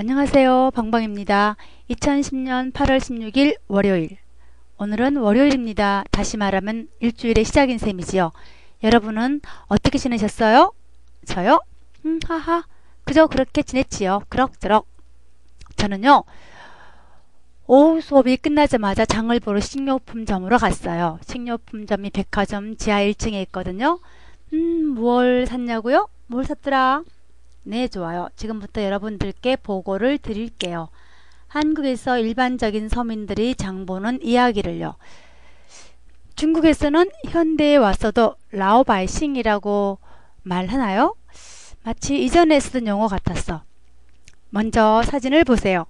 안녕하세요. 방방입니다. 2010년 8월 16일 월요일. 오늘은 월요일입니다. 다시 말하면 일주일의 시작인 셈이지요. 여러분은 어떻게 지내셨어요? 저요? 음, 하하. 그저 그렇게 지냈지요. 그럭저럭. 저는요, 오후 수업이 끝나자마자 장을 보러 식료품점으로 갔어요. 식료품점이 백화점 지하 1층에 있거든요. 음, 뭘 샀냐고요? 뭘 샀더라? 네, 좋아요. 지금부터 여러분들께 보고를 드릴게요. 한국에서 일반적인 서민들이 장보는 이야기를요. 중국에서는 현대에 왔어도 라오바이싱이라고 말하나요? 마치 이전에 쓰던 용어 같았어. 먼저 사진을 보세요.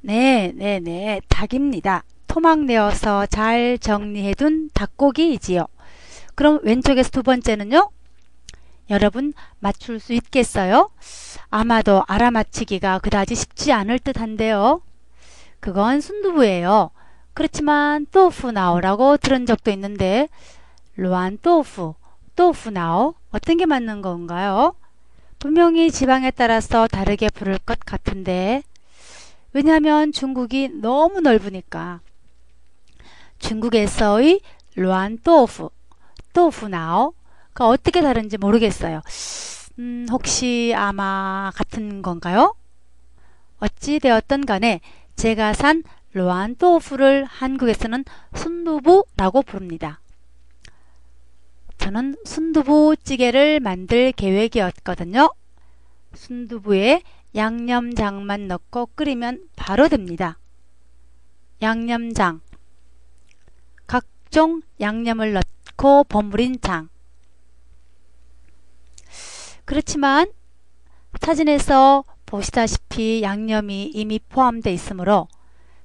네, 네, 네. 닭입니다. 토막 내어서 잘 정리해둔 닭고기이지요. 그럼 왼쪽에서 두 번째는요? 여러분 맞출 수 있겠어요? 아마도 알아맞히기가 그다지 쉽지 않을 듯 한데요. 그건 순두부예요. 그렇지만 또푸나오라고 들은 적도 있는데 로안 또푸, 또푸나오 어떤 게 맞는 건가요? 분명히 지방에 따라서 다르게 부를 것 같은데 왜냐하면 중국이 너무 넓으니까 중국에서의 로안 또푸, 또푸나오 그 어떻게 다른지 모르겠어요. 음, 혹시 아마 같은 건가요? 어찌 되었던 간에 제가 산 로안 또우프를 한국에서는 순두부라고 부릅니다. 저는 순두부 찌개를 만들 계획이었거든요. 순두부에 양념장만 넣고 끓이면 바로 됩니다. 양념장 각종 양념을 넣고 버무린 장 그렇지만 사진에서 보시다시피 양념이 이미 포함되어 있으므로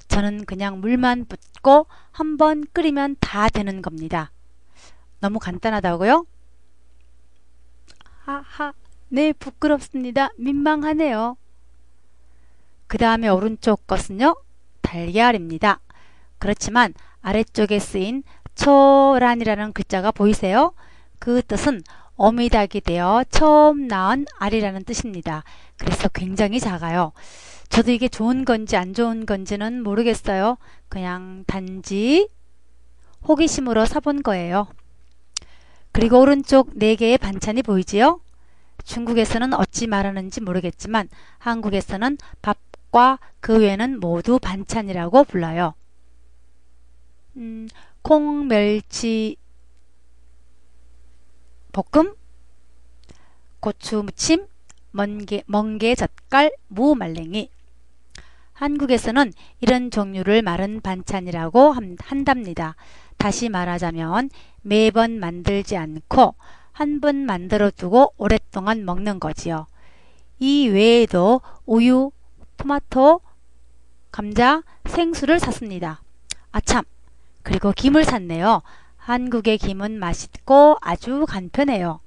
저는 그냥 물만 붓고 한번 끓이면 다 되는 겁니다. 너무 간단하다고요? 하하, 네 부끄럽습니다. 민망하네요. 그 다음에 오른쪽 것은요. 달걀입니다. 그렇지만 아래쪽에 쓰인 초란이라는 글자가 보이세요? 그 뜻은 어미닭이 되어 처음 낳은 알이라는 뜻입니다. 그래서 굉장히 작아요. 저도 이게 좋은 건지 안 좋은 건지는 모르겠어요. 그냥 단지 호기심으로 사본 거예요. 그리고 오른쪽 4개의 반찬이 보이지요? 중국에서는 어찌 말하는지 모르겠지만 한국에서는 밥과 그 외에는 모두 반찬이라고 불러요. 음, 콩, 멸치, 볶음, 고추 무침, 멍게, 멍게 젓갈, 무 말랭이. 한국에서는 이런 종류를 마른 반찬이라고 한답니다. 다시 말하자면 매번 만들지 않고 한 번 만들어 두고 오랫동안 먹는 거지요. 이 외에도 우유, 토마토, 감자, 생수를 샀습니다. 아참! 그리고 김을 샀네요. 한국의 김은 맛있고 아주 간편해요.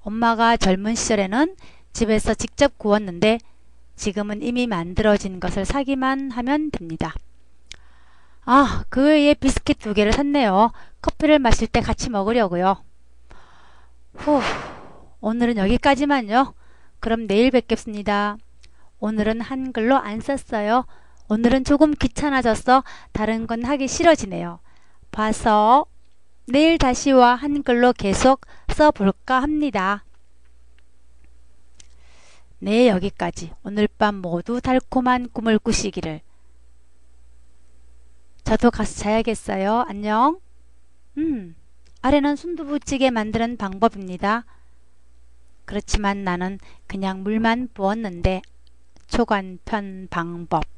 엄마가 젊은 시절에는 집에서 직접 구웠는데 지금은 이미 만들어진 것을 사기만 하면 됩니다. 아, 그 외에 비스킷 두 개를 샀네요. 커피를 마실 때 같이 먹으려고요. 후, 오늘은 여기까지만요. 그럼 내일 뵙겠습니다. 오늘은 한글로 안 썼어요. 오늘은 조금 귀찮아져서 다른 건 하기 싫어지네요. 봐서 내일 다시와 한글로 계속 써볼까 합니다. 네, 여기까지. 오늘 밤 모두 달콤한 꿈을 꾸시기를. 저도 가서 자야겠어요. 안녕. 음, 아래는 순두부찌개 만드는 방법입니다. 그렇지만 나는 그냥 물만 부었는데 초간편 방법.